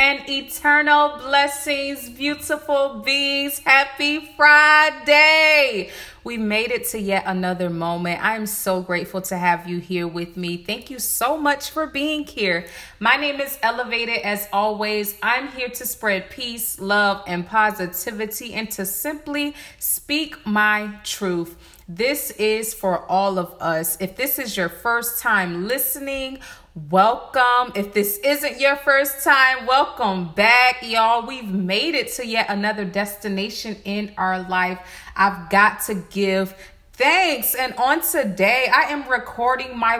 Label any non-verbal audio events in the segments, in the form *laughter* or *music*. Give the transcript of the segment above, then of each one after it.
and eternal blessings, beautiful beings. Happy Friday. We made it to yet another moment. I am so grateful to have you here with me. Thank you so much for being here. My name is eLuvated as always. I'm here to spread peace, love, and positivity and to simply speak my truth. This is for all of us. If this is your first time listening, welcome. If this isn't your first time, welcome back, y'all. We've made it to yet another destination in our life. I've got to give thanks. And on today, I am recording my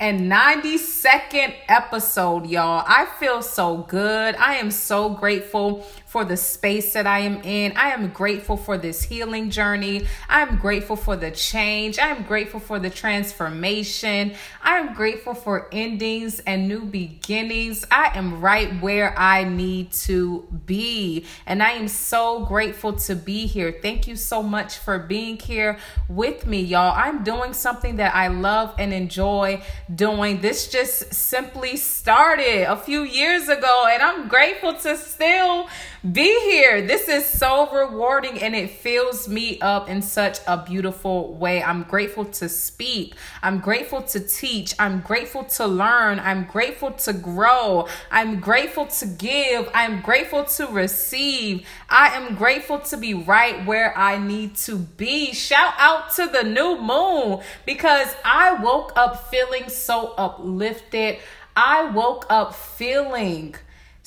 192nd episode, y'all. I feel so good. I am so grateful for the space that I am in. I am grateful for this healing journey. I am grateful for the change. I am grateful for the transformation. I am grateful for endings and new beginnings. I am right where I need to be. And I am so grateful to be here. Thank you so much for being here with me, y'all. I'm doing something that I love and enjoy doing. This just simply started a few years ago, and I'm grateful to still be here. This is so rewarding and it fills me up in such a beautiful way. I'm grateful to speak. I'm grateful to teach. I'm grateful to learn. I'm grateful to grow. I'm grateful to give. I'm grateful to receive. I am grateful to be right where I need to be. Shout out to the new moon because I woke up feeling so uplifted. I woke up feeling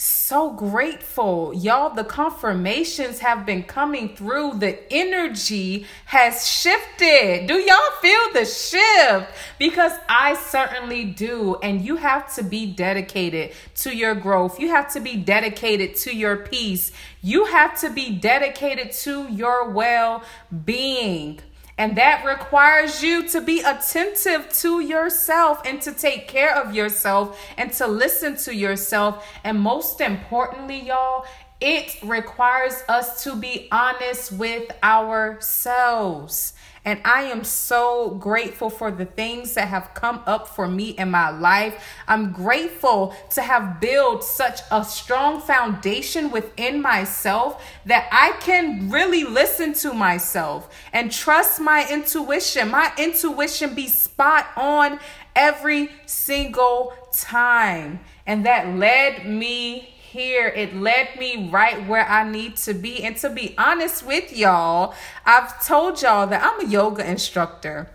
so grateful. Y'all, the confirmations have been coming through. The energy has shifted. Do y'all feel the shift? Because I certainly do. And you have to be dedicated to your growth. You have to be dedicated to your peace. You have to be dedicated to your well being. And that requires you to be attentive to yourself and to take care of yourself and to listen to yourself. And most importantly, y'all, it requires us to be honest with ourselves. And I am so grateful for the things that have come up for me in my life. I'm grateful to have built such a strong foundation within myself that I can really listen to myself and trust my intuition. My intuition be spot on every single time. And that led me here. It led me right where I need to be. And to be honest with y'all, I've told y'all that I'm a yoga instructor.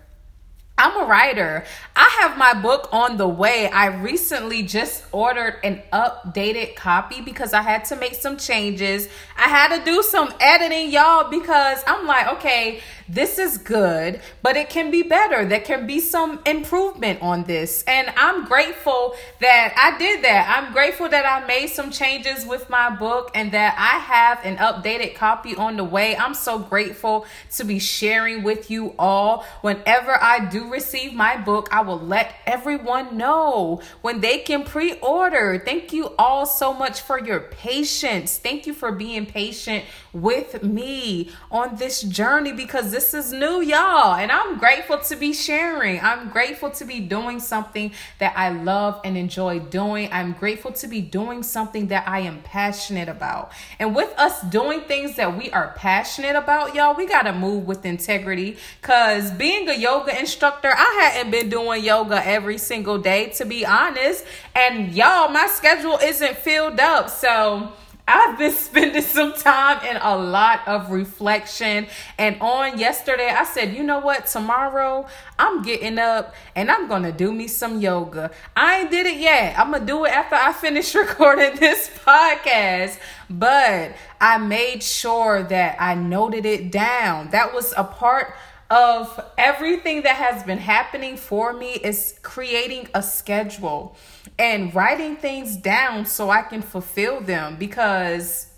I'm a writer. I have my book on the way. I recently just ordered an updated copy because I had to make some changes. I had to do some editing, y'all, because I'm like, okay, this is good, but it can be better. There can be some improvement on this. And I'm grateful that I did that. I'm grateful that I made some changes with my book and that I have an updated copy on the way. I'm so grateful to be sharing with you all. Whenever I do receive my book, I will let everyone know when they can pre order. Thank you all so much for your patience. Thank you for being patient with me on this journey because this is new, y'all. And I'm grateful to be sharing. I'm grateful to be doing something that I love and enjoy doing. I'm grateful to be doing something that I am passionate about. And with us doing things that we are passionate about, y'all, we got to move with integrity because being a yoga instructor, I hadn't been doing yoga every single day, to be honest. And y'all, my schedule isn't filled up. So, I've been *laughs* spending some time and a lot of reflection. And on yesterday, I said, you know what? Tomorrow, I'm getting up and I'm going to do me some yoga. I ain't did it yet. I'm going to do it after I finish *laughs* recording this podcast. But I made sure that I noted it down. That was a part of everything that has been happening for me is creating a schedule and writing things down so I can fulfill them. Because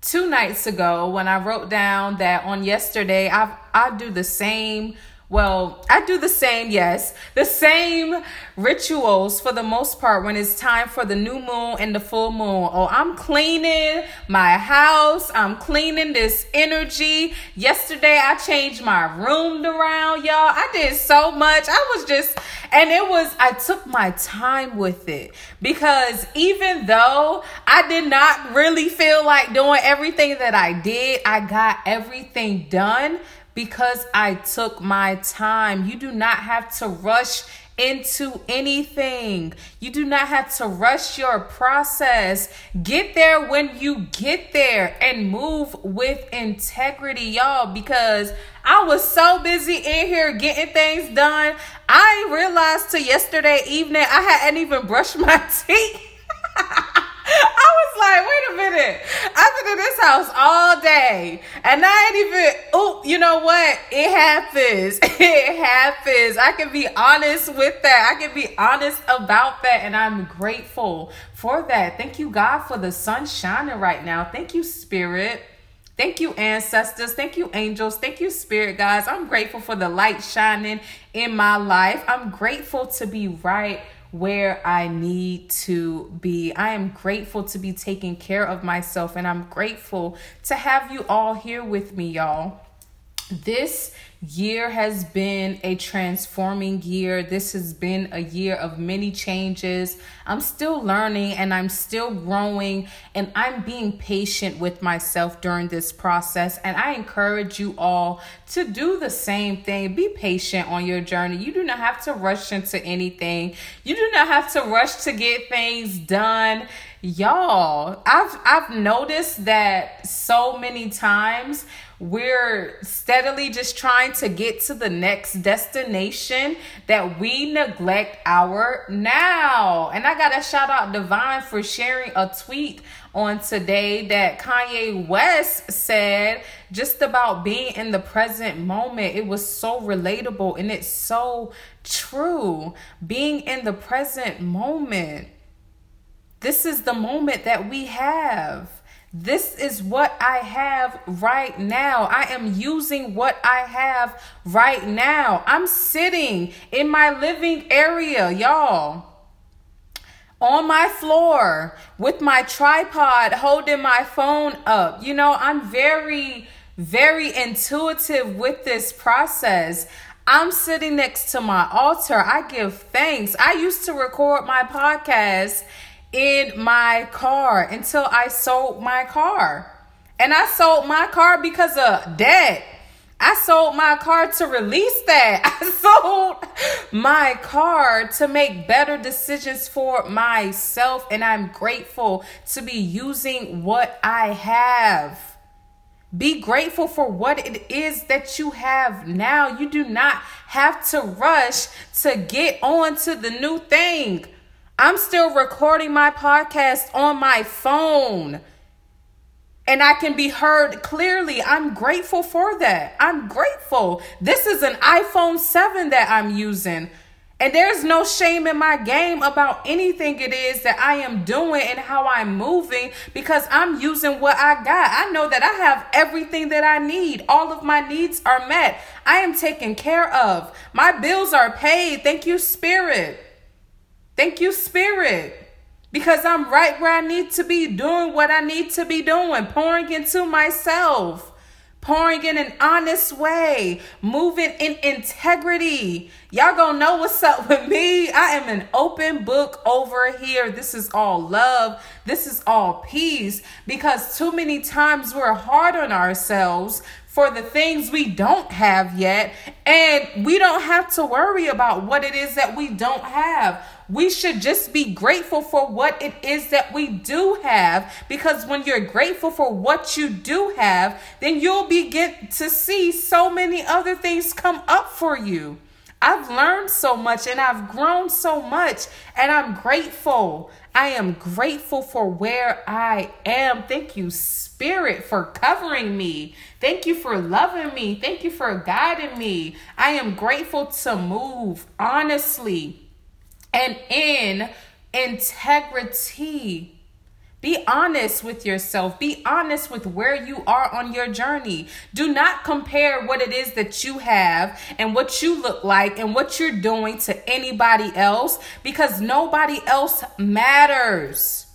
two nights ago when I wrote down that on yesterday I I do the same Well, I do the same, yes. The same rituals for the most part when it's time for the new moon and the full moon. Oh, I'm cleaning my house. I'm cleaning this energy. Yesterday I changed my room around, y'all. I did so much. I was just and it was I took my time with it because even though I did not really feel like doing everything that I did, I got everything done because I took my time. You do not have to rush into anything. You do not have to rush your process. Get there when you get there and move with integrity, y'all, because I was so busy in here getting things done. I realized to yesterday evening I hadn't even brushed my *laughs* teeth. I was like, wait a minute. I've been in this house all day and I ain't even, oh, you know what? It happens. *laughs* It happens. I can be honest with that. I can be honest about that. And I'm grateful for that. Thank you, God, for the sun shining right now. Thank you, Spirit. Thank you, ancestors. Thank you, angels. Thank you, spirit guys. I'm grateful for the light shining in my life. I'm grateful to be right where I need to be. I am grateful to be taking care of myself, and I'm grateful to have you all here with me, y'all. This year has been a transforming year. This has been a year of many changes. I'm still learning and I'm still growing, and I'm being patient with myself during this process. And I encourage you all to do the same thing. Be patient on your journey. You do not have to rush into anything, you do not have to rush to get things done. Y'all, I've I've noticed that so many times we're steadily just trying to get to the next destination that we neglect our now. And I got to shout out Divine for sharing a tweet on today that Kanye West said just about being in the present moment. It was so relatable and it's so true. Being in the present moment. This is the moment that we have. This is what I have right now. I am using what I have right now. I'm sitting in my living area, y'all, on my floor with my tripod holding my phone up. You know, I'm very, very intuitive with this process. I'm sitting next to my altar. I give thanks. I used to record my podcast in my car until I sold my car. And I sold my car because of debt. I sold my car to release that. *laughs* I sold my car to make better decisions for myself. And I'm grateful to be using what I have. Be grateful for what it is that you have now. You do not have to rush to get on to the new thing. I'm still recording my podcast on my phone and I can be heard clearly. I'm grateful for that. I'm grateful. This is an iPhone 7 that I'm using. And there's no shame in my game about anything it is that I am doing and how I'm moving because I'm using what I got. I know that I have everything that I need. All of my needs are met. I am taken care of. My bills are paid. Thank you, Spirit. Thank you, Spirit. Because I'm right where I need to be, doing what I need to be doing, pouring into myself, pouring in an honest way, moving in integrity. Y'all gonna know what's up with me. I am an open book over here. This is all love, this is all peace. Because too many times we're hard on ourselves for the things we don't have yet, and we don't have to worry about what it is that we don't have we should just be grateful for what it is that we do have because when you're grateful for what you do have, then you'll begin to see so many other things come up for you. I've learned so much and I've grown so much, and I'm grateful. I am grateful for where I am. Thank you, Spirit, for covering me. Thank you for loving me. Thank you for guiding me. I am grateful to move honestly and in integrity Be honest with yourself. Be honest with where you are on your journey. Do not compare what it is that you have and what you look like and what you're doing to anybody else because nobody else matters.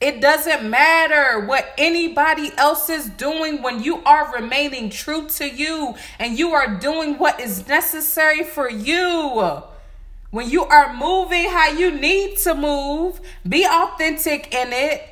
It doesn't matter what anybody else is doing when you are remaining true to you and you are doing what is necessary for you. When you are moving how you need to move, be authentic in it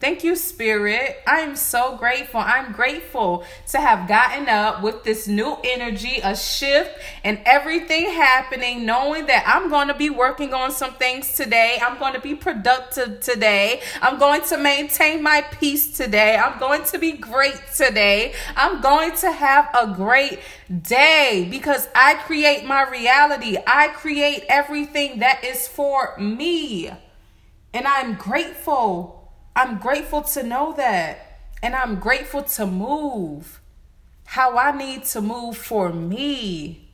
Thank you, Spirit. I am so grateful. I'm grateful to have gotten up with this new energy, a shift, and everything happening, knowing that I'm going to be working on some things today. I'm going to be productive today. I'm going to maintain my peace today. I'm going to be great today. I'm going to have a great day because I create my reality. I create everything that is for me. And I'm grateful I'm grateful to know that. And I'm grateful to move how I need to move for me.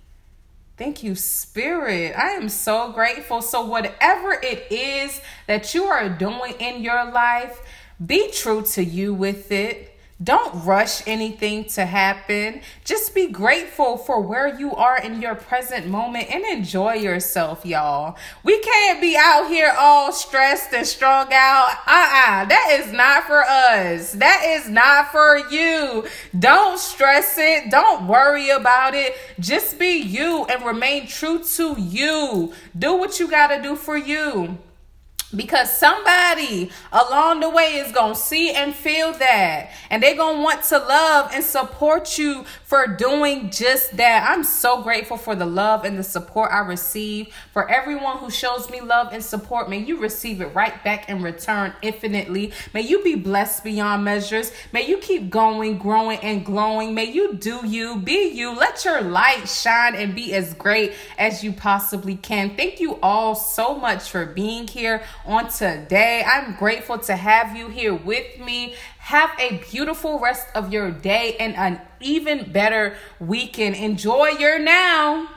Thank you, Spirit. I am so grateful. So, whatever it is that you are doing in your life, be true to you with it. Don't rush anything to happen. Just be grateful for where you are in your present moment and enjoy yourself, y'all. We can't be out here all stressed and strung out. Uh-uh. That is not for us. That is not for you. Don't stress it. Don't worry about it. Just be you and remain true to you. Do what you got to do for you because somebody along the way is going to see and feel that. And they're going to want to love and support you for doing just that. I'm so grateful for the love and the support i receive. For everyone who shows me love and support may you receive it right back in return infinitely. May you be blessed beyond measures. May you keep going growing and glowing. May you do you be you. Let your light shine and be as great as you possibly can. Thank you all so much for being here on today. I'm grateful to have you here with me. Have a beautiful rest of your day and an even better weekend. Enjoy your now.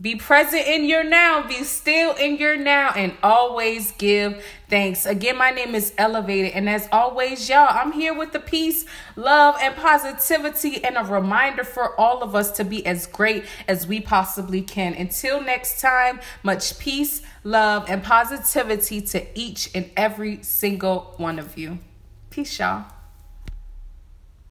Be present in your now, be still in your now, and always give thanks. Again, my name is eLuvated, and as always, y'all, I'm here with the peace, love, and positivity, and a reminder for all of us to be as great as we possibly can. Until next time, much peace, love, and positivity to each and every single one of you. Peace, y'all.